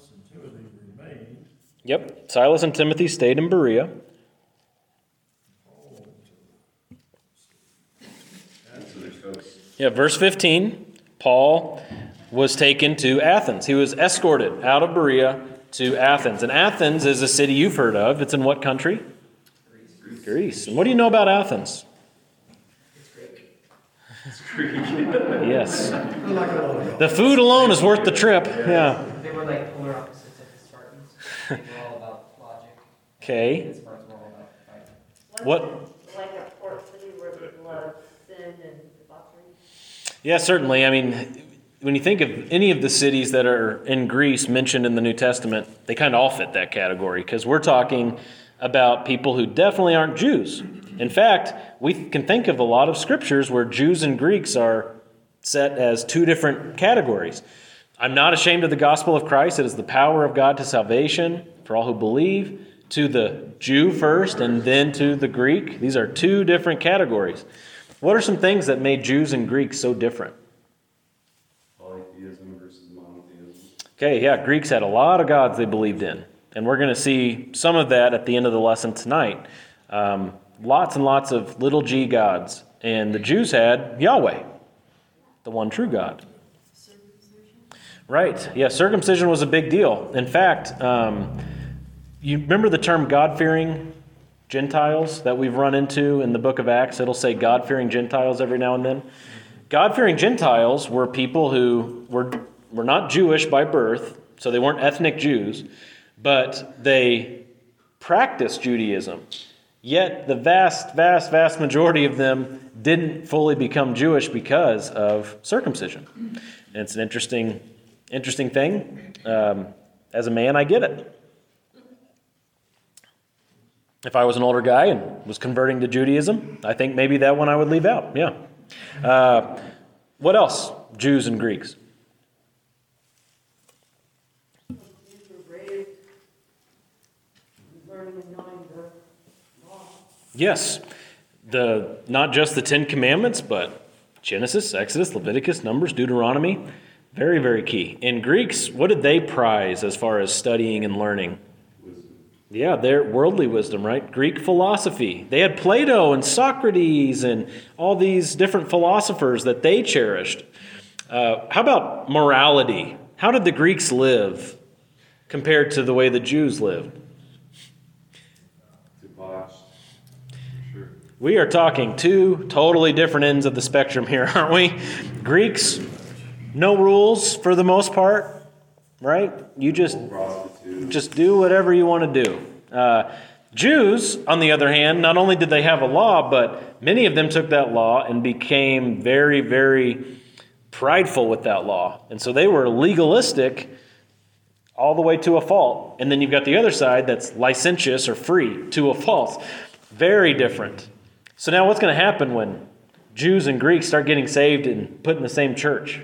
Silas and Timothy remained. Yep, Silas and Timothy stayed in Berea. Paul went to Yeah, verse 15 Paul was taken to Athens. He was escorted out of Berea to Athens. And Athens is a city you've heard of. It's in what country? Greece. Greece. And what do you know about Athens? Yes. Like a lot of The food alone is worth the trip. Yeah. They were like polar opposites of the Spartans. They were all about logic. Okay. The Spartans were all about fighting. What- Like a port city where there's a lot of sin and debauchery. Yeah, certainly. I mean, when you think of any of the cities that are in Greece mentioned in the New Testament, they kind of all fit that category because we're talking about people who definitely aren't Jews. In fact, we can think of a lot of scriptures where Jews and Greeks are set as two different categories. I'm not ashamed of the gospel of Christ. It is the power of God to salvation for all who believe, to the Jew first and then to the Greek. These are two different categories. What are some things that made Jews and Greeks so different? Polytheism versus monotheism. Okay, yeah, Greeks had a lot of gods they believed in. And we're going to see some of that at the end of the lesson tonight. Um, lots and lots of little g gods. And the Jews had Yahweh, the one true God. Right, yeah, circumcision was a big deal. In fact, um, you remember the term God fearing Gentiles that we've run into in the book of Acts? It'll say God fearing Gentiles every now and then. God fearing Gentiles were people who were, were not Jewish by birth, so they weren't ethnic Jews, but they practiced Judaism. Yet the vast, vast, vast majority of them didn't fully become Jewish because of circumcision. And it's an interesting, interesting thing. Um, as a man, I get it. If I was an older guy and was converting to Judaism, I think maybe that one I would leave out. Yeah. Uh, what else? Jews and Greeks. Yes, the not just the Ten Commandments, but Genesis, Exodus, Leviticus, Numbers, Deuteronomy. Very, very key. In Greeks, what did they prize as far as studying and learning? Wisdom. Yeah, their worldly wisdom, right? Greek philosophy. They had Plato and Socrates and all these different philosophers that they cherished. Uh, how about morality? How did the Greeks live compared to the way the Jews lived? Debauched. Sure. We are talking two totally different ends of the spectrum here, aren't we? Greeks, no rules for the most part, right? You just just do whatever you want to do. Uh, Jews, on the other hand, not only did they have a law, but many of them took that law and became very, very prideful with that law. And so they were legalistic all the way to a fault. And then you've got the other side that's licentious or free to a fault. Very different. So now what's going to happen when Jews and Greeks start getting saved and put in the same church?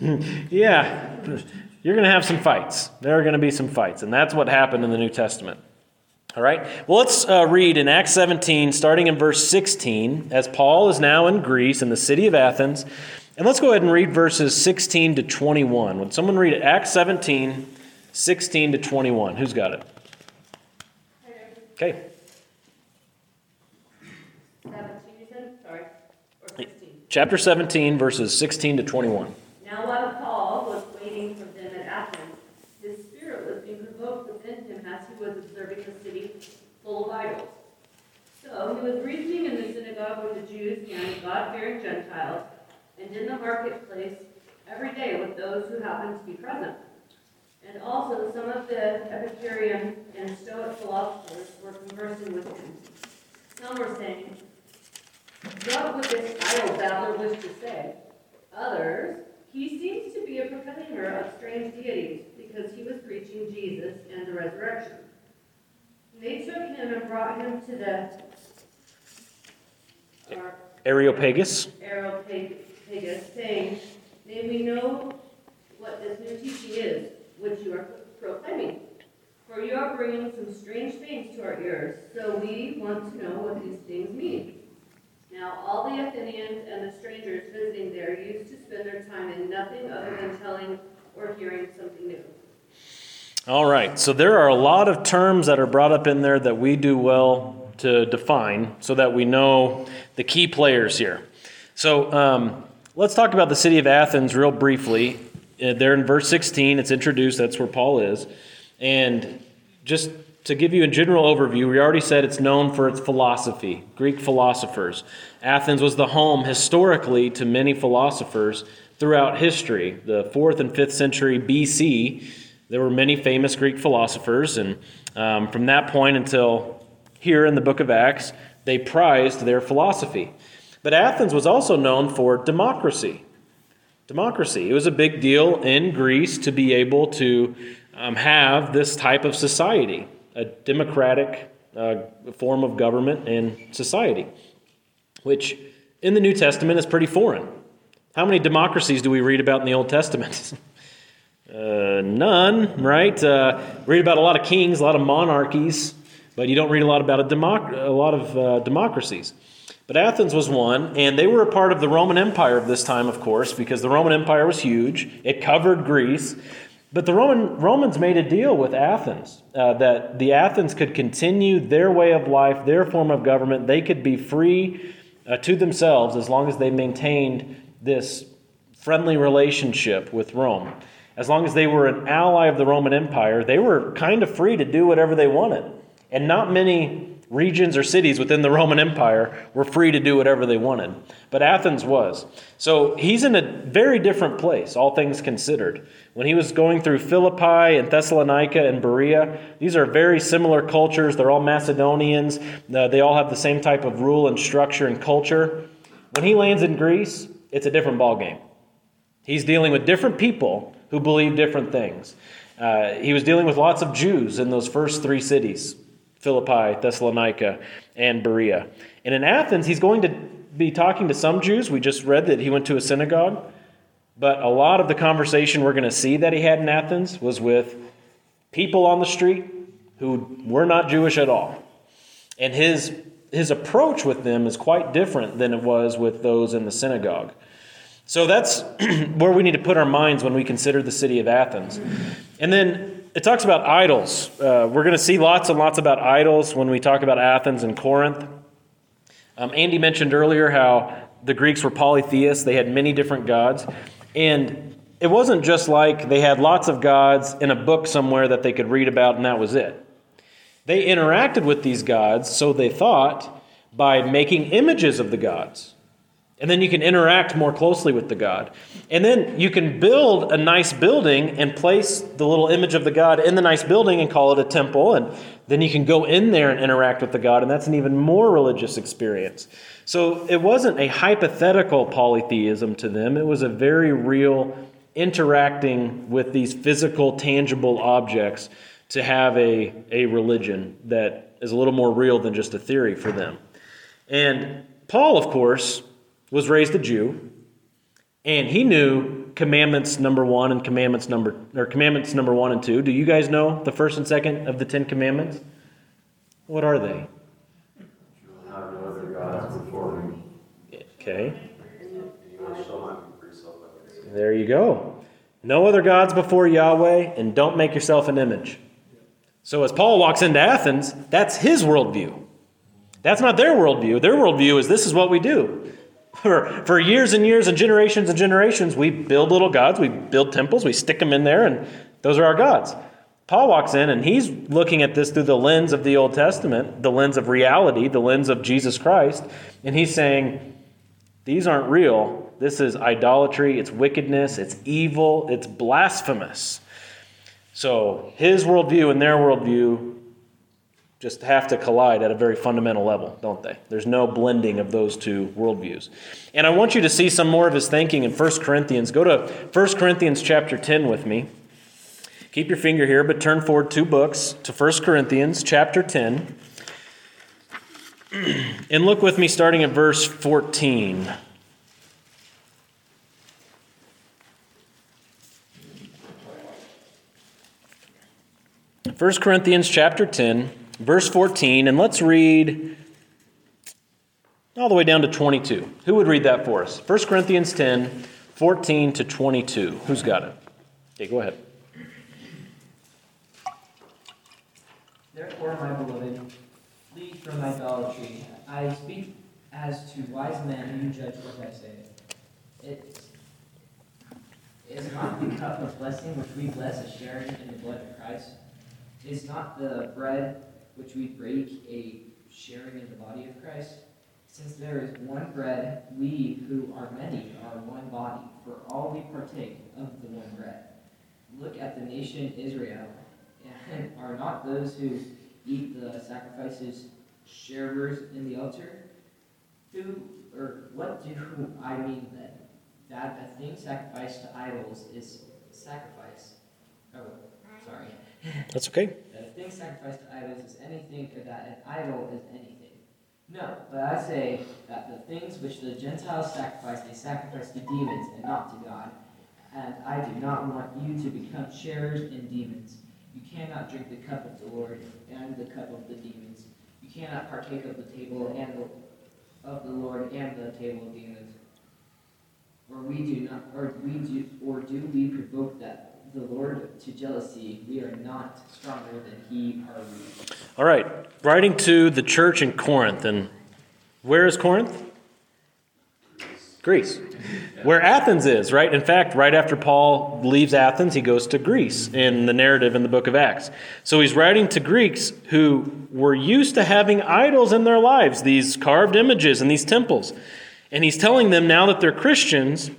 yeah, you're going to have some fights. There are going to be some fights. And that's what happened in the New Testament. All right. Well, let's uh, read in Acts 17, starting in verse 16, as Paul is now in Greece, in the city of Athens. And let's go ahead and read verses 16 to 21. Would someone read it? Acts 17, 16 to 21. Who's got it? Okay. Sorry. Chapter 17, verses 16 to 21. Now while Paul was waiting for them at Athens, his spirit was being provoked within him as he was observing the city full of idols. So he was reasoning in the synagogue with the Jews and God-fearing Gentiles, and in the marketplace every day with those who happened to be present. And also some of the Epicurean and Stoic philosophers were conversing with him. Some were saying, What would this idle babbler wish to say? Others, he seems to be a proclaimer of strange deities because he was preaching Jesus and the resurrection. They took him and brought him to the uh, Areopagus. Areopagus, saying, May we know what this new teaching is, which you are proclaiming. For you are bringing some strange things to our ears, so we want to know what these things mean. Now, all the Athenians and the strangers visiting there used to spend their time in nothing other than telling or hearing something new. All right, so there are a lot of terms that are brought up in there that we do well to define so that we know the key players here. So um, let's talk about the city of Athens real briefly. Uh, there in verse 16, it's introduced, that's where Paul is. And just to give you a general overview, we already said it's known for its philosophy, Greek philosophers. Athens was the home historically to many philosophers throughout history. The fourth and fifth century BC, there were many famous Greek philosophers, and um, from that point until here in the book of Acts, they prized their philosophy. But Athens was also known for democracy. Democracy. It was a big deal in Greece to be able to um, have this type of society, a democratic uh, form of government and society, which in the New Testament is pretty foreign. How many democracies do we read about in the Old Testament? uh, none, right? Uh, read about a lot of kings, a lot of monarchies, but you don't read a lot about a, democ- a lot of uh, democracies. But Athens was one, and they were a part of the Roman Empire of this time, of course, because the Roman Empire was huge. It covered Greece. But the Roman, Romans made a deal with Athens uh, that the Athens could continue their way of life, their form of government. They could be free uh, to themselves as long as they maintained this friendly relationship with Rome. As long as they were an ally of the Roman Empire, they were kind of free to do whatever they wanted. And not many regions or cities within the Roman Empire were free to do whatever they wanted. But Athens was. So he's in a very different place, all things considered. When he was going through Philippi and Thessalonica and Berea, these are very similar cultures. They're all Macedonians. Uh, they all have the same type of rule and structure and culture. When he lands in Greece, it's a different ballgame. He's dealing with different people who believe different things. Uh, he was dealing with lots of Jews in those first three cities Philippi, Thessalonica, and Berea. And in Athens, he's going to be talking to some Jews. We just read that he went to a synagogue. But a lot of the conversation we're going to see that he had in Athens was with people on the street who were not Jewish at all. And his, his approach with them is quite different than it was with those in the synagogue. So that's where we need to put our minds when we consider the city of Athens. And then it talks about idols. Uh, we're going to see lots and lots about idols when we talk about Athens and Corinth. Um, Andy mentioned earlier how the Greeks were polytheists, they had many different gods. And it wasn't just like they had lots of gods in a book somewhere that they could read about and that was it. They interacted with these gods, so they thought, by making images of the gods. And then you can interact more closely with the God. And then you can build a nice building and place the little image of the God in the nice building and call it a temple. And then you can go in there and interact with the God, and that's an even more religious experience. So it wasn't a hypothetical polytheism to them, it was a very real interacting with these physical, tangible objects to have a, a religion that is a little more real than just a theory for them. And Paul, of course, was raised a Jew, and he knew commandments number one and commandments number or commandments number one and two. Do you guys know the first and second of the Ten Commandments? What are they? Okay, there you go. No other gods before Yahweh, and don't make yourself an image. So as Paul walks into Athens, that's his worldview. That's not their worldview. Their worldview is this is what we do. For, for years and years and generations and generations, we build little gods, we build temples, we stick them in there, and those are our gods. Paul walks in and he's looking at this through the lens of the Old Testament, the lens of reality, the lens of Jesus Christ, and he's saying, These aren't real. This is idolatry, it's wickedness, it's evil, it's blasphemous. So his worldview and their worldview just have to collide at a very fundamental level, don't they? There's no blending of those two worldviews. And I want you to see some more of his thinking in 1 Corinthians. Go to 1 Corinthians chapter 10 with me. Keep your finger here, but turn forward two books to 1 Corinthians chapter 10. And look with me starting at verse 14. First Corinthians chapter 10, verse 14, and let's read all the way down to 22. Who would read that for us? 1 Corinthians 10, 14 to 22. Who's got it? Okay, go ahead. Therefore, my beloved, flee from idolatry. I speak as to wise men you judge what I say. It is not the cup of blessing which we bless as sharing in the blood of Christ. Is not the bread which we break a sharing in the body of Christ? Since there is one bread, we who are many are one body, for all we partake of the one bread. Look at the nation Israel. And are not those who eat the sacrifices sharers in the altar? Who or what do I mean then? That a thing sacrificed to idols is sacrifice. Oh, sorry. That's okay. That a thing sacrificed to idols is anything, or that an idol is anything. No, but I say that the things which the Gentiles sacrifice, they sacrifice to demons and not to God. And I do not want you to become sharers in demons. You cannot drink the cup of the Lord and the cup of the demons. You cannot partake of the table and the, of the Lord and the table of demons. Or we do not, or we do, or do we provoke that the Lord to jealousy? We are not stronger than He are we. All right. Writing to the church in Corinth. And where is Corinth? Greece. Where Athens is, right? In fact, right after Paul leaves Athens, he goes to Greece in the narrative in the book of Acts. So he's writing to Greeks who were used to having idols in their lives, these carved images and these temples. And he's telling them now that they're Christians,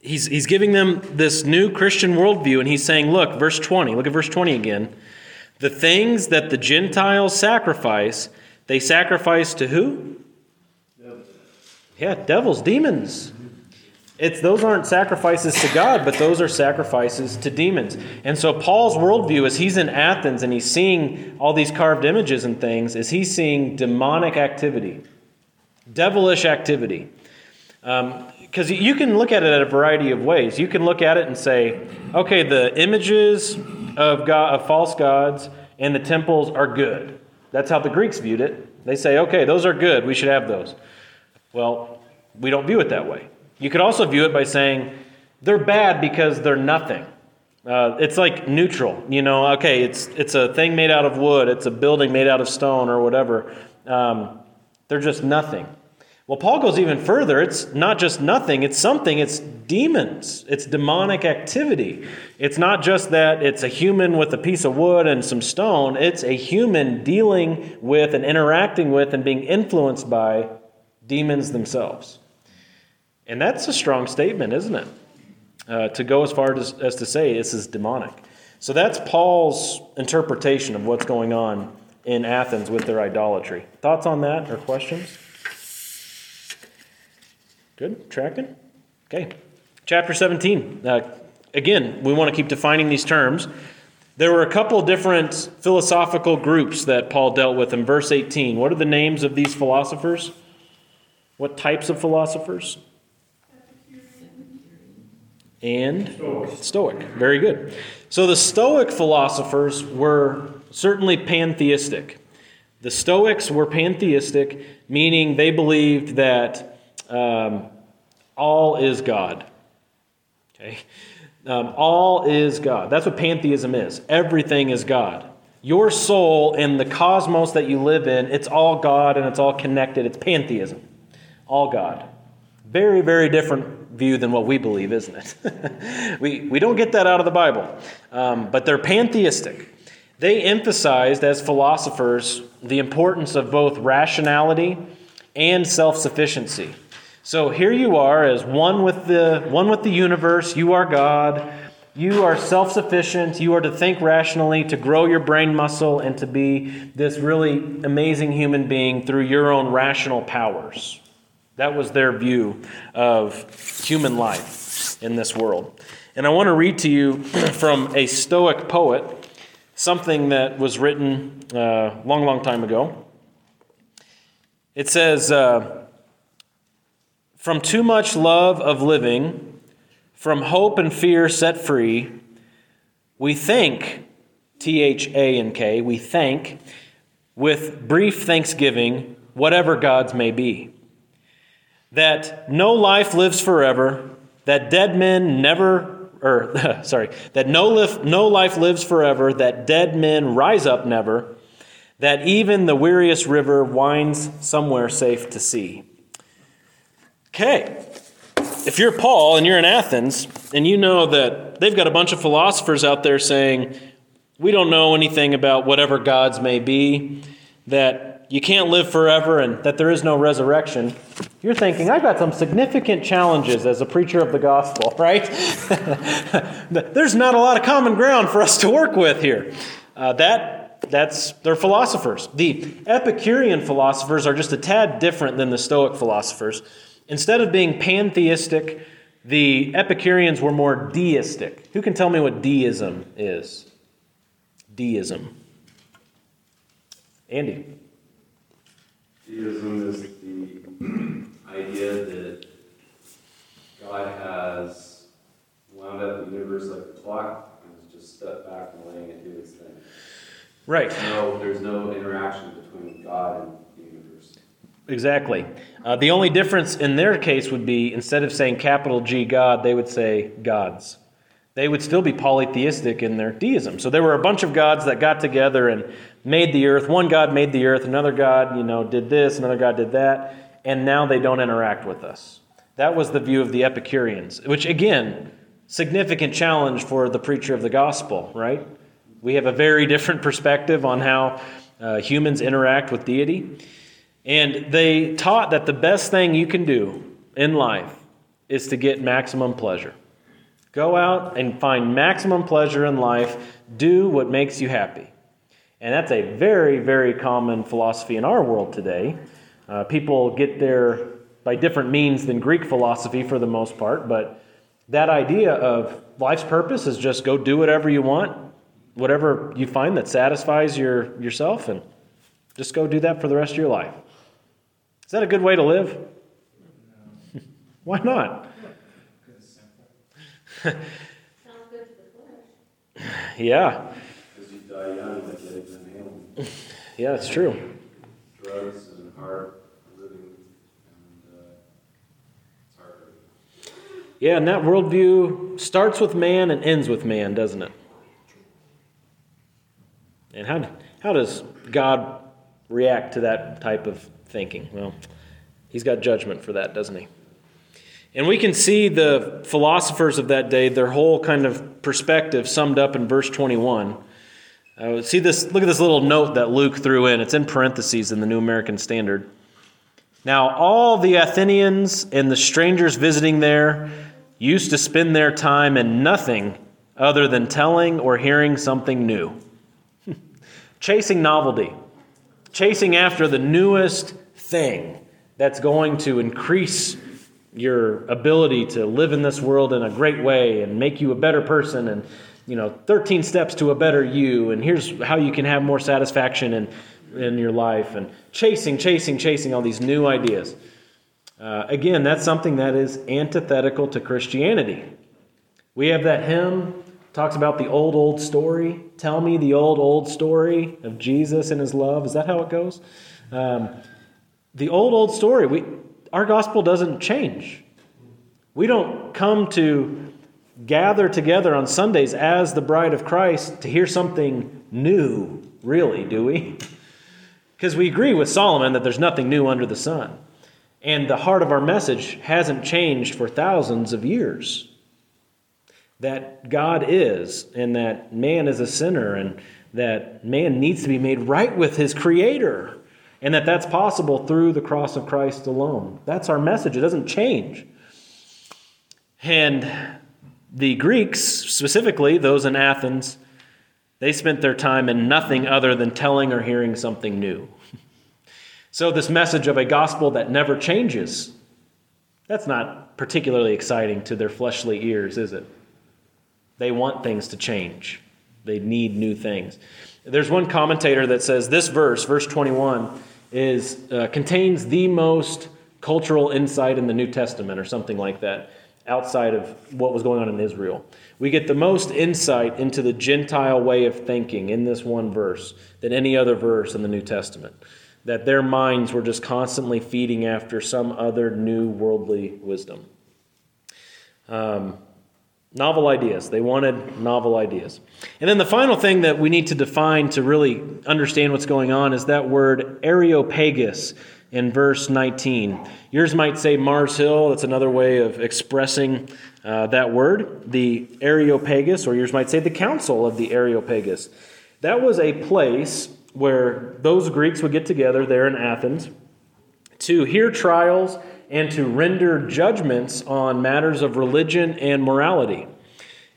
he's, he's giving them this new Christian worldview, and he's saying, look, verse 20, look at verse 20 again. The things that the Gentiles sacrifice, they sacrifice to who? Yeah, devils, demons. It's those aren't sacrifices to God, but those are sacrifices to demons. And so Paul's worldview, is he's in Athens and he's seeing all these carved images and things, is he's seeing demonic activity, devilish activity. Um, Because you can look at it in a variety of ways. You can look at it and say, okay, the images of God, of false gods, and the temples are good. That's how the Greeks viewed it. They say, okay, those are good. We should have those. Well, we don't view it that way. You could also view it by saying they're bad because they're nothing. Uh, it's like neutral, you know. Okay, it's it's a thing made out of wood, it's a building made out of stone or whatever. Um, they're just nothing. Well, Paul goes even further. It's not just nothing, it's something. It's demons, it's demonic activity. It's not just that it's a human with a piece of wood and some stone, it's a human dealing with and interacting with and being influenced by demons themselves. And that's a strong statement, isn't it? Uh, to go as far as, as to say this is demonic. So that's Paul's interpretation of what's going on in Athens with their idolatry. Thoughts on that or questions? Good? Tracking? Okay. Chapter 17. Uh, again, we want to keep defining these terms. There were a couple different philosophical groups that Paul dealt with in verse 18. What are the names of these philosophers? What types of philosophers? And Stoic. Very good. So the Stoic philosophers were certainly pantheistic. The Stoics were pantheistic, meaning they believed that um, all is God. Okay? Um, all is God. That's what pantheism is. Everything is God. Your soul and the cosmos that you live in, it's all God and it's all connected. It's pantheism. All God. Very, very different view than what we believe, isn't it? we, we don't get that out of the Bible. Um, but they're pantheistic. They emphasized, as philosophers, the importance of both rationality and self sufficiency. So here you are as one with the one with the universe, you are God. You are self-sufficient. You are to think rationally, to grow your brain muscle and to be this really amazing human being through your own rational powers. That was their view of human life in this world. And I want to read to you from a Stoic poet something that was written a uh, long, long time ago. It says, uh, From too much love of living, from hope and fear set free, we think, T H A N K, we thank, with brief thanksgiving, whatever God's may be. That no life lives forever, that dead men never or er, sorry, that no, lif, no life lives forever, that dead men rise up never, that even the weariest river winds somewhere safe to sea. Okay, if you're Paul and you're in Athens and you know that they've got a bunch of philosophers out there saying, we don't know anything about whatever gods may be, that you can't live forever and that there is no resurrection, you're thinking, I've got some significant challenges as a preacher of the gospel, right? There's not a lot of common ground for us to work with here. Uh, that, that's, they're philosophers. The Epicurean philosophers are just a tad different than the Stoic philosophers. Instead of being pantheistic, the Epicureans were more deistic. Who can tell me what deism is? Deism. Andy. Deism is the idea that God has wound up the universe like a clock and has just stepped back and letting it do its thing. Right. No, there's no interaction between God and the universe. Exactly. Uh, the only difference in their case would be instead of saying capital G God, they would say gods. They would still be polytheistic in their deism. So there were a bunch of gods that got together and made the earth. One God made the earth, another God, you know, did this, another God did that, and now they don't interact with us. That was the view of the Epicureans, which again, significant challenge for the preacher of the gospel, right? We have a very different perspective on how uh, humans interact with deity. And they taught that the best thing you can do in life is to get maximum pleasure. Go out and find maximum pleasure in life. Do what makes you happy. And that's a very, very common philosophy in our world today. Uh, people get there by different means than Greek philosophy for the most part, but that idea of life's purpose is just go do whatever you want, whatever you find that satisfies your, yourself, and just go do that for the rest of your life. Is that a good way to live? Why not? Sounds good to the flesh. Yeah, Because you die young, like Eddie Van Halen. yeah, it's true. Drugs and hard living, and uh, hard. Yeah, and that worldview starts with man and ends with man, doesn't it? And how, how does God react to that type of thinking? Well, he's got judgment for that, doesn't he? And we can see the philosophers of that day, their whole kind of perspective summed up in verse 21. Uh, see this, look at this little note that Luke threw in. It's in parentheses in the New American Standard. Now, all the Athenians and the strangers visiting there used to spend their time in nothing other than telling or hearing something new. chasing novelty, chasing after the newest thing that's going to increase your ability to live in this world in a great way and make you a better person and you know 13 steps to a better you. And here's how you can have more satisfaction in, in your life. And chasing chasing chasing all these new ideas. Uh, again that's something that is antithetical to christianity. We have that hymn talks about the old old story tell me the old old story of jesus and his love is that how it goes um, the old old story we our gospel doesn't change. We don't come to gather together on Sundays as the bride of Christ to hear something new, really, do we? Because we agree with Solomon that there's nothing new under the sun. And the heart of our message hasn't changed for thousands of years. That God is, and that man is a sinner, and that man needs to be made right with his Creator and that that's possible through the cross of Christ alone. That's our message. It doesn't change. And the Greeks, specifically those in Athens, they spent their time in nothing other than telling or hearing something new. So, this message of a gospel that never changes, that's not particularly exciting to their fleshly ears, is it? They want things to change, they need new things. There's one commentator that says this verse, verse 21, is, uh, contains the most cultural insight in the New Testament, or something like that, outside of what was going on in Israel. We get the most insight into the Gentile way of thinking in this one verse than any other verse in the New Testament. That their minds were just constantly feeding after some other new worldly wisdom. Um, Novel ideas. They wanted novel ideas. And then the final thing that we need to define to really understand what's going on is that word Areopagus in verse 19. Yours might say Mars Hill. That's another way of expressing uh, that word. The Areopagus, or yours might say the Council of the Areopagus. That was a place where those Greeks would get together there in Athens to hear trials and to render judgments on matters of religion and morality.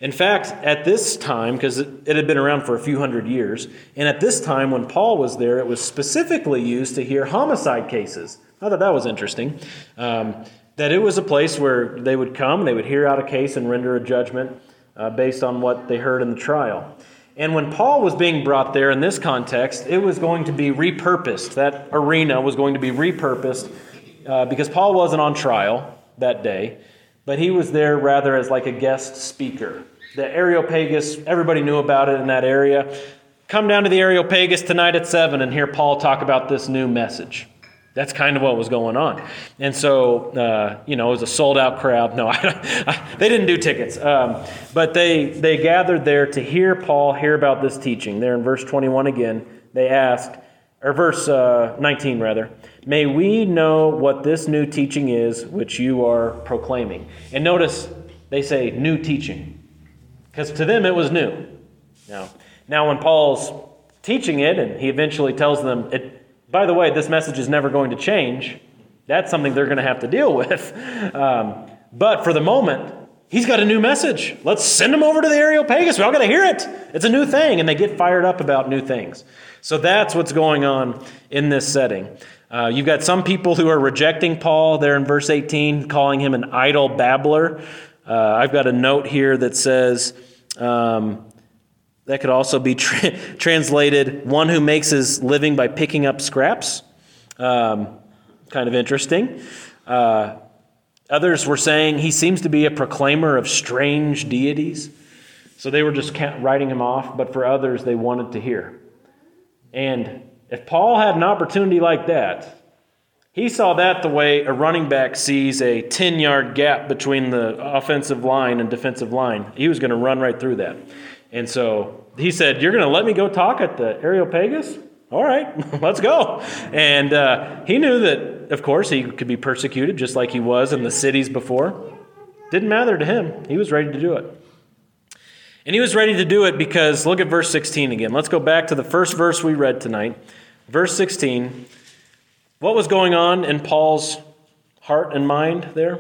In fact, at this time, because it, had been around for a few hundred years, and at this time when Paul was there, it was specifically used to hear homicide cases. I thought that was interesting. Um, that it was a place where they would come, they would hear out a case and render a judgment uh, based on what they heard in the trial. And when Paul was being brought there in this context, it was going to be repurposed. That arena was going to be repurposed uh, because Paul wasn't on trial that day, but he was there rather as like a guest speaker. The Areopagus, everybody knew about it in that area. Come down to the Areopagus tonight at 7 and hear Paul talk about this new message. That's kind of what was going on. And so, uh, you know, it was a sold out crowd. No, they didn't do tickets. Um, but they, they gathered there to hear Paul hear about this teaching. There in verse 21 again, they asked, or verse uh, 19 rather, may we know what this new teaching is which you are proclaiming. And notice they say new teaching, because to them it was new. Now, now when Paul's teaching it, and he eventually tells them it by the way, this message is never going to change. That's something they're going to have to deal with. Um, but for the moment, he's got a new message. Let's send him over to the Areopagus. We all got to hear it. It's a new thing, and they get fired up about new things. So that's what's going on in this setting. Uh, you've got some people who are rejecting Paul there in verse 18, calling him an idle babbler. Uh, I've got a note here that says, um, that could also be tra- translated one who makes his living by picking up scraps. Um, kind of interesting. Uh, others were saying he seems to be a proclaimer of strange deities. So they were just writing him off, but for others, they wanted to hear. And if Paul had an opportunity like that, he saw that the way a running back sees a 10 yard gap between the offensive line and defensive line. He was going to run right through that. And so he said, You're going to let me go talk at the Areopagus? All right, let's go. And uh, he knew that, of course, he could be persecuted just like he was in the cities before. Didn't matter to him. He was ready to do it. And he was ready to do it because, look at verse 16 again. Let's go back to the first verse we read tonight. Verse 16. What was going on in Paul's heart and mind there?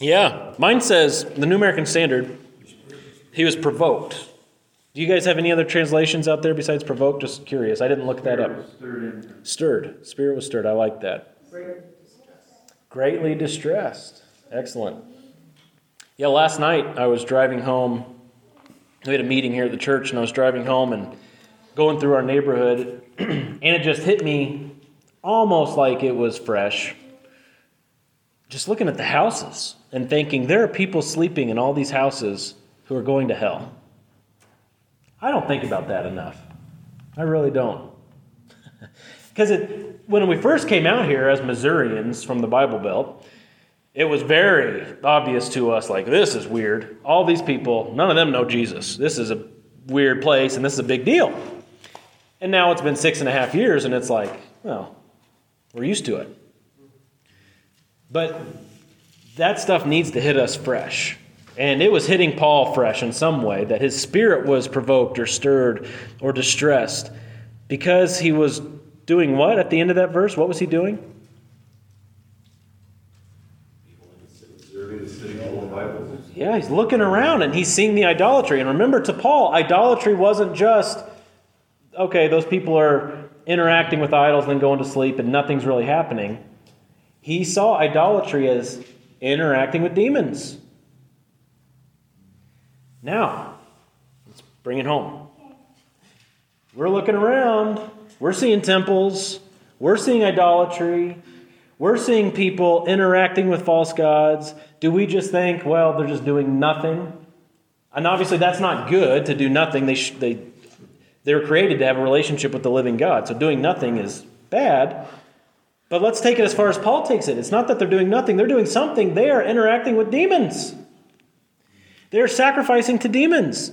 Yeah, mine says, the New American Standard, he was provoked. Do you guys have any other translations out there besides provoked? Just curious. I didn't look that up. Stirred. Stirred. Spirit was stirred. I like that. Greatly distressed. Excellent. Yeah, last night I was driving home. We had a meeting here at the church, and I was driving home and going through our neighborhood, and it just hit me almost like it was fresh. Just looking at the houses and thinking there are people sleeping in all these houses who are going to hell. I don't think about that enough. I really don't. Because when we first came out here as Missourians from the Bible Belt, it was very obvious to us like, this is weird. All these people, none of them know Jesus. This is a weird place and this is a big deal. And now it's been six and a half years and it's like, well, we're used to it. But that stuff needs to hit us fresh. And it was hitting Paul fresh in some way, that his spirit was provoked or stirred or distressed because he was doing what at the end of that verse? What was he doing? Yeah, he's looking around and he's seeing the idolatry. And remember, to Paul, idolatry wasn't just, okay, those people are interacting with idols, and then going to sleep, and nothing's really happening. He saw idolatry as interacting with demons. Now, let's bring it home. We're looking around, we're seeing temples, we're seeing idolatry, we're seeing people interacting with false gods. Do we just think, well, they're just doing nothing? And obviously, that's not good to do nothing. They, sh- they, they were created to have a relationship with the living God. So doing nothing is bad. But let's take it as far as Paul takes it. It's not that they're doing nothing, they're doing something. They are interacting with demons. They're sacrificing to demons.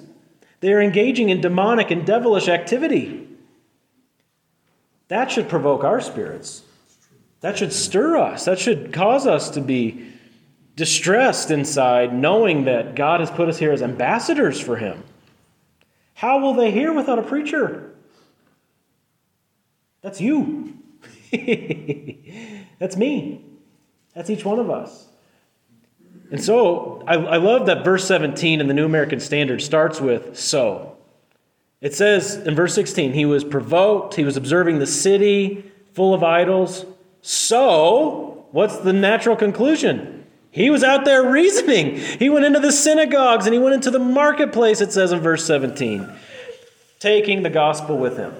They are engaging in demonic and devilish activity. That should provoke our spirits. That should stir us. That should cause us to be distressed inside, knowing that God has put us here as ambassadors for Him. How will they hear without a preacher? That's you. That's me. That's each one of us. And so I, I, love that verse 17 in the New American Standard starts with so. It says in verse 16, he was provoked, he was observing the city full of idols. So, what's the natural conclusion? He was out there reasoning. He went into the synagogues and he went into the marketplace, it says in verse 17, taking the gospel with him.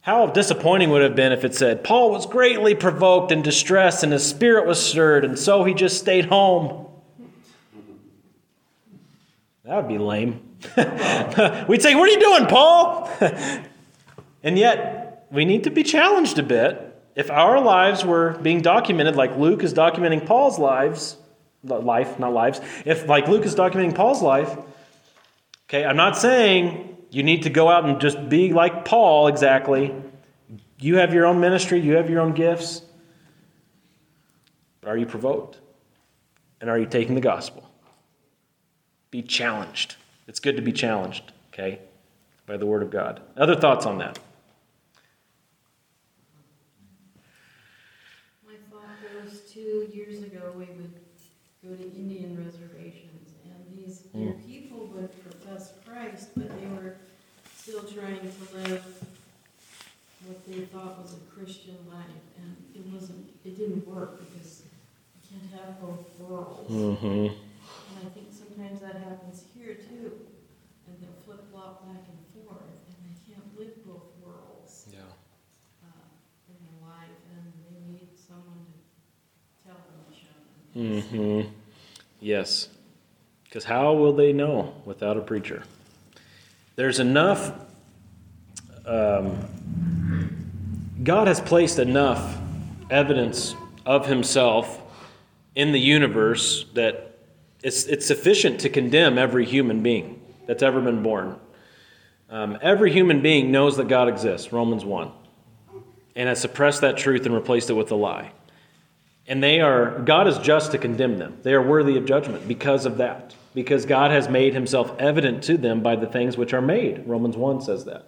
How disappointing would it have been if it said, Paul was greatly provoked and distressed, and his spirit was stirred, and so he just stayed home. That would be lame. We'd say, What are you doing, Paul? and yet, we need to be challenged a bit. If our lives were being documented like Luke is documenting Paul's lives, life, not lives, if like Luke is documenting Paul's life, okay, I'm not saying you need to go out and just be like Paul exactly. You have your own ministry, you have your own gifts. But are you provoked? And are you taking the gospel? Be challenged. It's good to be challenged, okay, by the word of God. Other thoughts on that? My thought was two years ago we would go to Indian reservations, and these mm. people would profess Christ, but they were still trying to live what they thought was a Christian life, and it wasn't. It didn't work because you can't have both worlds. Mm-hmm. And I think sometimes that happens here too, and they'll flip flop back and forth, and they can't live both worlds. Yeah. Uh, in their life, and they need someone to tell them, Mm-hmm. Yes. Because how will they know without a preacher? There's enough, um, God has placed enough evidence of Himself in the universe that it's, it's sufficient to condemn every human being that's ever been born. Um, every human being knows that God exists, Romans 1, and has suppressed that truth and replaced it with a lie. And they are, God is just to condemn them. They are worthy of judgment because of that. Because God has made himself evident to them by the things which are made. Romans 1 says that.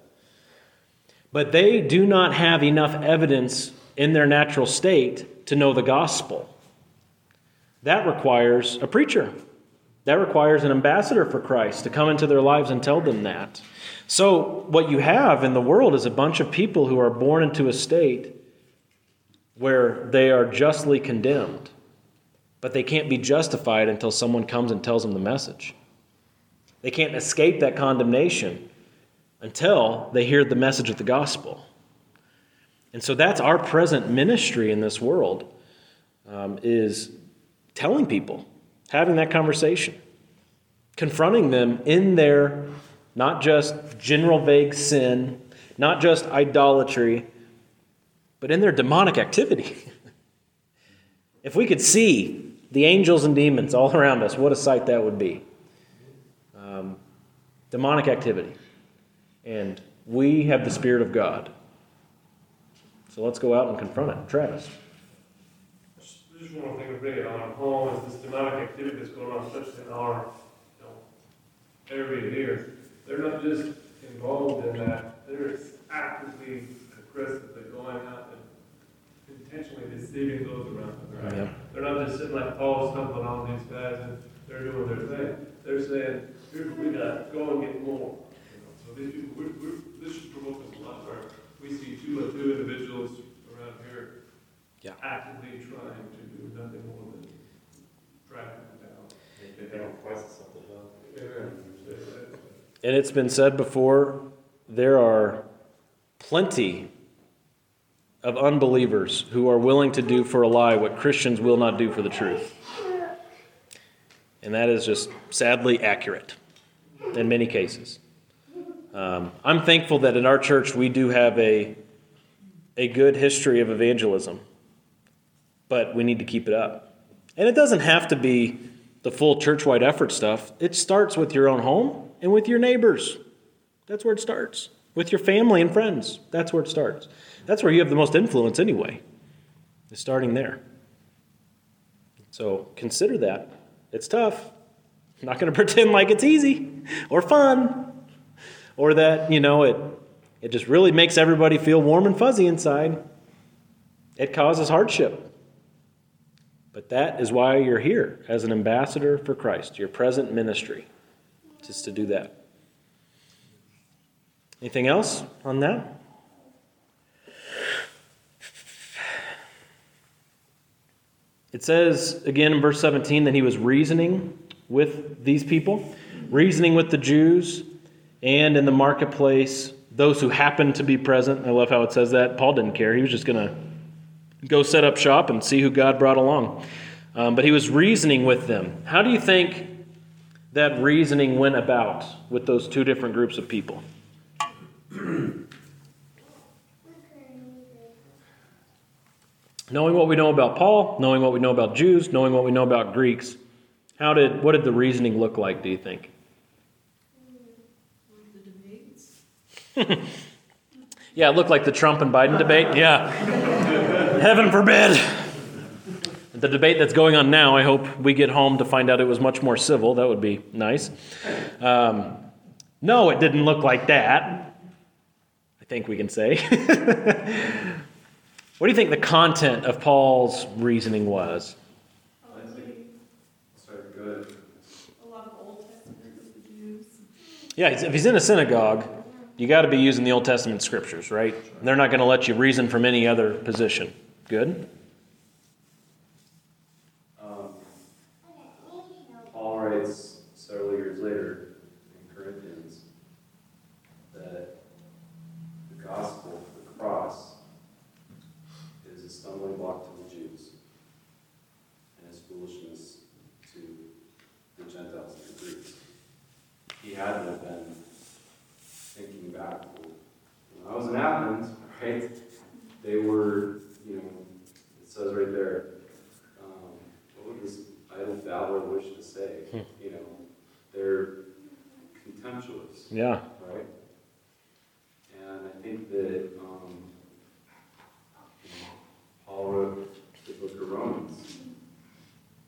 But they do not have enough evidence in their natural state to know the gospel. That requires a preacher. That requires an ambassador for Christ to come into their lives and tell them that. So, what you have in the world is a bunch of people who are born into a state where they are justly condemned, but they can't be justified until someone comes and tells them the message. They can't escape that condemnation until they hear the message of the gospel. And so that's our present ministry in this world um, is telling people, having that conversation, confronting them in their not just general vague sin, not just idolatry, but in their demonic activity. if we could see the angels and demons all around us, what a sight that would be. Um, demonic activity. And we have the Spirit of God. So let's go out and confront it. Travis. Just one thing to bring it on home is this demonic activity that's going on, especially in our you know, area here. They're not just involved in that, they're actively aggressively going out intentionally deceiving those around them, right? Yeah. They're not just sitting like Paul stumbling on these guys and they're doing their thing. They're saying, here's what we got, to go and get more. You know, so these people, we're, we're, this should provoke us a lot, where we see two or two individuals around here yeah. actively trying to do nothing more than track them down. They don't question something else. And it's been said before, there are plenty of unbelievers who are willing to do for a lie what Christians will not do for the truth. And that is just sadly accurate in many cases. Um, I'm thankful that in our church we do have a a good history of evangelism, but we need to keep it up. And it doesn't have to be the full church-wide effort stuff. It starts with your own home and with your neighbors. That's where it starts. With your family and friends. That's where it starts. That's where you have the most influence anyway. It's starting there. So consider that. It's tough. I'm not going to pretend like it's easy or fun or that, you know, it it just really makes everybody feel warm and fuzzy inside. It causes hardship. But that is why you're here as an ambassador for Christ, your present ministry, just to do that. Anything else on that? It says again in verse 17 that he was reasoning with these people, reasoning with the Jews, and in the marketplace, those who happened to be present. I love how it says that. Paul didn't care. He was just going to go set up shop and see who God brought along. Um, but he was reasoning with them. How do you think that reasoning went about with those two different groups of people? knowing what we know about Paul, knowing what we know about Jews, knowing what we know about Greeks, how did what did the reasoning look like, do you think? Yeah, it looked like the Trump and Biden debate. Yeah. Heaven forbid. The debate that's going on now, I hope we get home to find out it was much more civil. That would be nice. Um, no, it didn't look like that. I think we can say. what do you think the content of Paul's reasoning was? I think, sorry, good. A lot of Old Testament with the Jews. Yeah, if he's in a synagogue, you got to be using the Old Testament scriptures, right? They're not going to let you reason from any other position. Good? Um, Paul writes several years later in Corinthians that the gospel, the cross, is a stumbling block to the Jews and is foolishness to the Gentiles and the Greeks. He had to have been thinking back. When I was in Athens, right, they were, you know, it says right there, um, what would this idle babbler wish to say? Hmm. You know, they're contemptuous, Yeah. right? And I think that um, Paul wrote the book of Romans.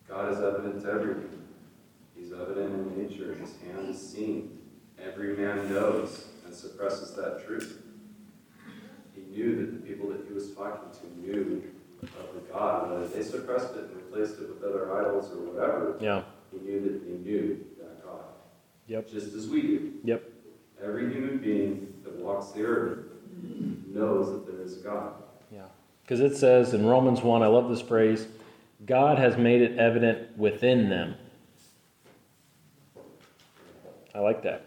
God is evident to everyone. He's evident in nature. His hand is seen. Every man knows and suppresses that truth. He knew that the people that he was talking to knew of the God, whether they suppressed it and replaced it with other idols or whatever. Yeah. He knew that they knew that God. Yep. Just as we do. Yep. Every human being that walks the earth knows that there is a God. Yeah. Because it says in Romans 1, I love this phrase God has made it evident within them. I like that.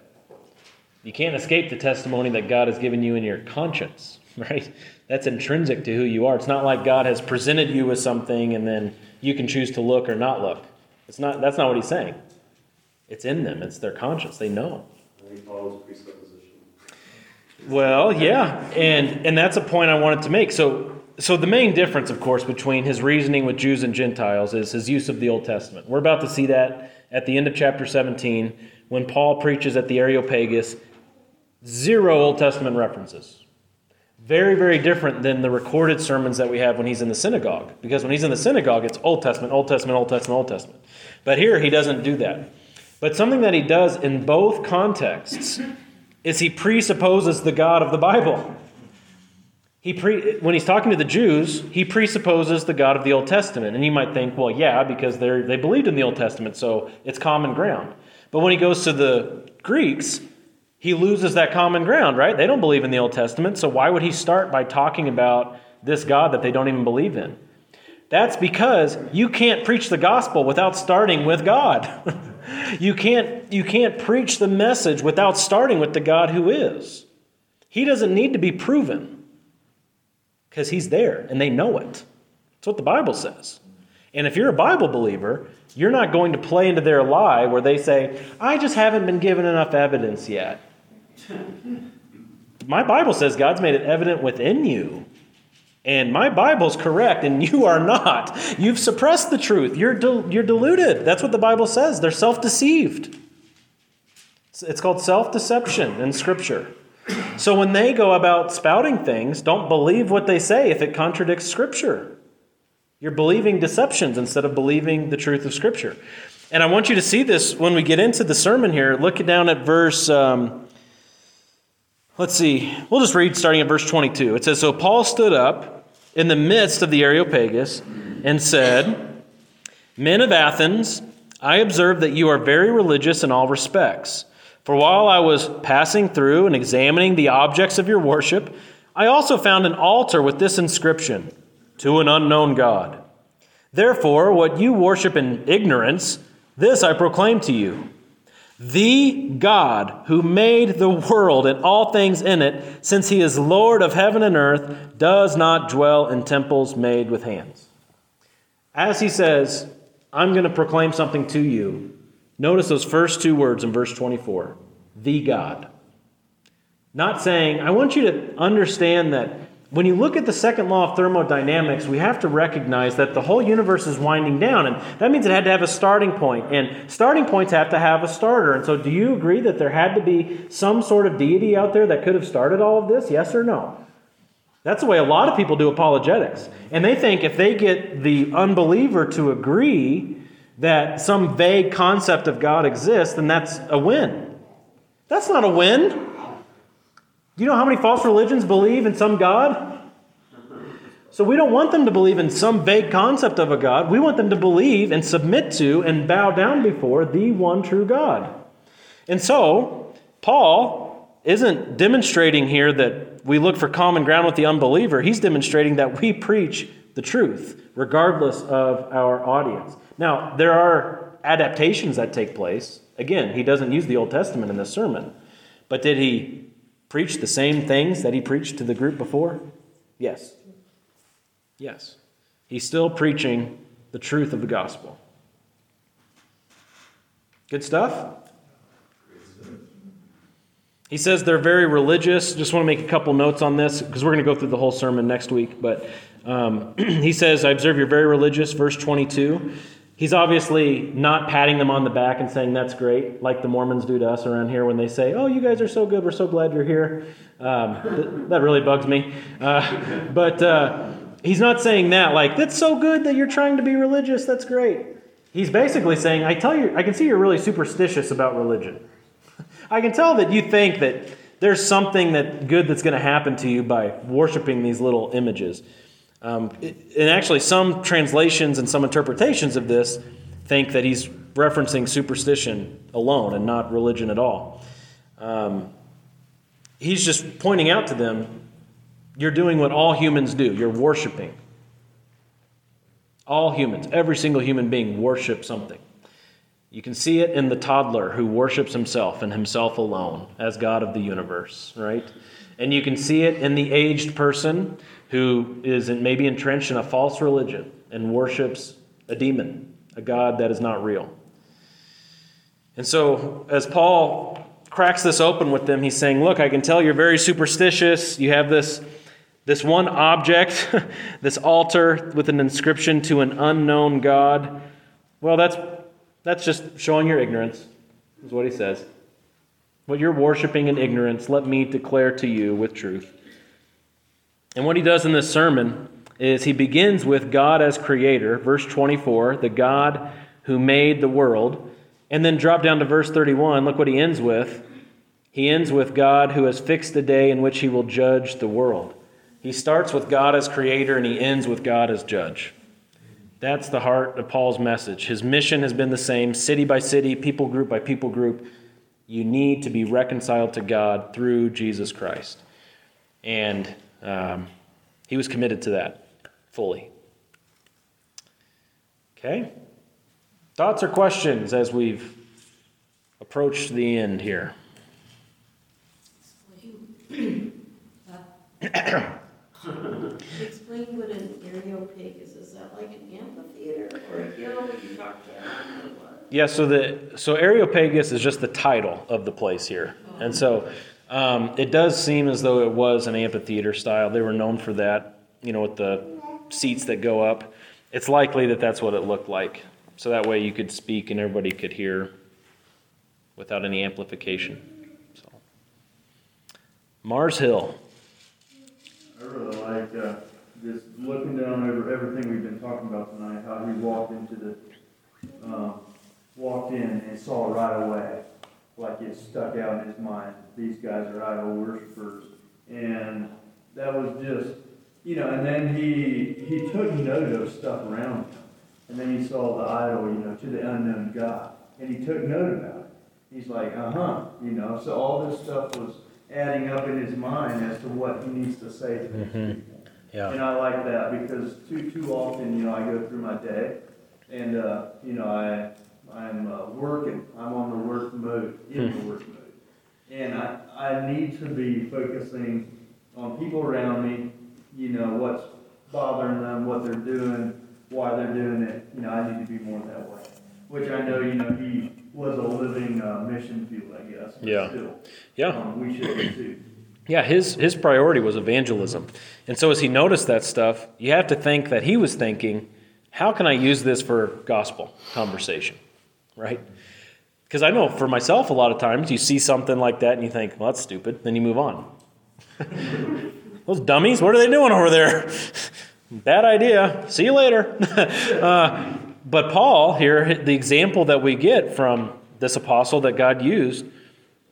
You can't escape the testimony that God has given you in your conscience, right? That's intrinsic to who you are. It's not like God has presented you with something and then you can choose to look or not look. It's not that's not what he's saying. It's in them. It's their conscience. They know. I think Paul's presupposition. Well, yeah, and and that's a point I wanted to make. So so the main difference, of course, between his reasoning with Jews and Gentiles is his use of the Old Testament. We're about to see that at the end of chapter 17 when Paul preaches at the Areopagus. Zero Old Testament references. Very, very different than the recorded sermons that we have when he's in the synagogue. Because when he's in the synagogue, it's Old Testament, Old Testament, Old Testament, Old Testament. But here, he doesn't do that. But something that he does in both contexts is he presupposes the God of the Bible. He pre, when he's talking to the Jews, he presupposes the God of the Old Testament. And you might think, well, yeah, because they they believed in the Old Testament, so it's common ground. But when he goes to the Greeks, he loses that common ground, right? They don't believe in the Old Testament, so why would he start by talking about this God that they don't even believe in? That's because you can't preach the gospel without starting with God. you, can't, you can't preach the message without starting with the God who is. He doesn't need to be proven because he's there and they know it. That's what the Bible says. And if you're a Bible believer, you're not going to play into their lie where they say, I just haven't been given enough evidence yet. My Bible says God's made it evident within you. And my Bible's correct, and you are not. You've suppressed the truth. You're, you're deluded. That's what the Bible says. They're self deceived. It's called self deception in Scripture. So when they go about spouting things, don't believe what they say if it contradicts Scripture. You're believing deceptions instead of believing the truth of Scripture. And I want you to see this when we get into the sermon here. Look down at verse, um, let's see, we'll just read starting at verse 22. It says So Paul stood up in the midst of the Areopagus and said, Men of Athens, I observe that you are very religious in all respects. For while I was passing through and examining the objects of your worship, I also found an altar with this inscription To an unknown God. Therefore, what you worship in ignorance, this I proclaim to you. The God who made the world and all things in it, since he is Lord of heaven and earth, does not dwell in temples made with hands. As he says, I'm going to proclaim something to you. Notice those first two words in verse 24 the God. Not saying, I want you to understand that when you look at the second law of thermodynamics, we have to recognize that the whole universe is winding down. And that means it had to have a starting point. And starting points have to have a starter. And so, do you agree that there had to be some sort of deity out there that could have started all of this? Yes or no? That's the way a lot of people do apologetics. And they think if they get the unbeliever to agree that some vague concept of God exists, then that's a win. That's not a win. Do you know how many false religions believe in some God? So we don't want them to believe in some vague concept of a God. We want them to believe and submit to and bow down before the one true God. And so, Paul isn't demonstrating here that we look for common ground with the unbeliever. He's demonstrating that we preach the truth, regardless of our audience. Now, there are adaptations that take place. Again, he doesn't use the Old Testament in this sermon. But did he preach the same things that he preached to the group before? Yes. Yes. He's still preaching the truth of the gospel. Good stuff? He says they're very religious. Just want to make a couple notes on this because we're going to go through the whole sermon next week. But um, he says, I observe you're very religious, verse 22. He's obviously not patting them on the back and saying, That's great, like the Mormons do to us around here when they say, Oh, you guys are so good, we're so glad you're here. Um, th- that really bugs me. Uh, but uh, he's not saying that, like, That's so good that you're trying to be religious, that's great. He's basically saying, I tell you, I can see you're really superstitious about religion. I can tell that you think that there's something that good that's going to happen to you by worshiping these little images. Um, and actually, some translations and some interpretations of this think that he's referencing superstition alone and not religion at all. Um, he's just pointing out to them you're doing what all humans do, you're worshiping. All humans, every single human being worships something. You can see it in the toddler who worships himself and himself alone as God of the universe, right? And you can see it in the aged person who is maybe entrenched in a false religion and worships a demon, a God that is not real. And so, as Paul cracks this open with them, he's saying, Look, I can tell you're very superstitious. You have this, this one object, this altar with an inscription to an unknown God. Well, that's, that's just showing your ignorance, is what he says. What you're worshiping in ignorance, let me declare to you with truth. And what he does in this sermon is he begins with God as creator, verse 24, the God who made the world. And then drop down to verse 31. Look what he ends with. He ends with God who has fixed the day in which he will judge the world. He starts with God as creator and he ends with God as judge. That's the heart of Paul's message. His mission has been the same city by city, people group by people group. You need to be reconciled to God through Jesus Christ. And um, he was committed to that fully. Okay? Thoughts or questions as we've approached the end here? Explain what an areopagus is. Is that like an amphitheater or a hill you talked about? Yeah, so the so Areopagus is just the title of the place here, and so um, it does seem as though it was an amphitheater style. They were known for that. you know, with the seats that go up. It's likely that that's what it looked like. So that way you could speak and everybody could hear without any amplification. So. Mars Hill. I really like, uh, just looking down over everything we've been talking about tonight, how he walked into the, um, walked in and saw right away, like it stuck out in his mind, these guys are idol worshipers. And that was just, you know, and then he, he took note of stuff around him. And then he saw the idol, you know, to the unknown God, and he took note about it. He's like, uh-huh, you know, so all this stuff was adding up in his mind as to what he needs to say to these Mhm. people. Yeah. And I like that because too, too often, you know, I go through my day and, uh, you know, I, I'm uh, working, I'm on the work mode, in the work mode. And I, I need to be focusing on people around me, you know, what's bothering them, what they're doing, why they're doing it, you know, I need to be more that way. Which I know, you know, he was a living, uh, mission field, I guess. but Yeah. Still, Yeah. um, we should be too. Yeah, his his priority was evangelism. And so as he noticed that stuff, you have to think that he was thinking, how can I use this for gospel conversation? Right? Because I know for myself a lot of times you see something like that and you think, well that's stupid, then you move on. Those dummies, what are they doing over there? Bad idea. See you later. uh, but Paul here, the example that we get from this apostle that God used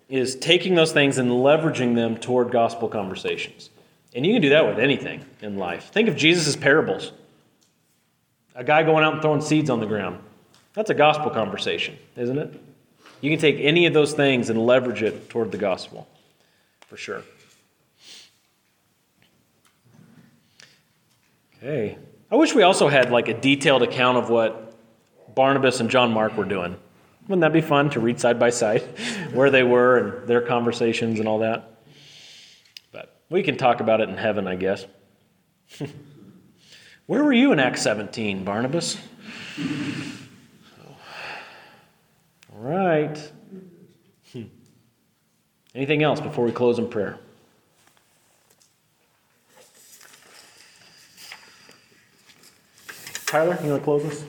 is taking those things and leveraging them toward gospel conversations. And you can do that with anything in life. Think of Jesus' parables. A guy going out and throwing seeds on the ground. That's a gospel conversation, isn't it? You can take any of those things and leverage it toward the gospel, for sure. Okay. I wish we also had like a detailed account of what Barnabas and John Mark were doing. Wouldn't that be fun to read side by side where they were and their conversations and all that? But we can talk about it in heaven, I guess. where were you in Acts 17, Barnabas? Right. Hmm. Anything else before we close in prayer? Tyler, you want to close us?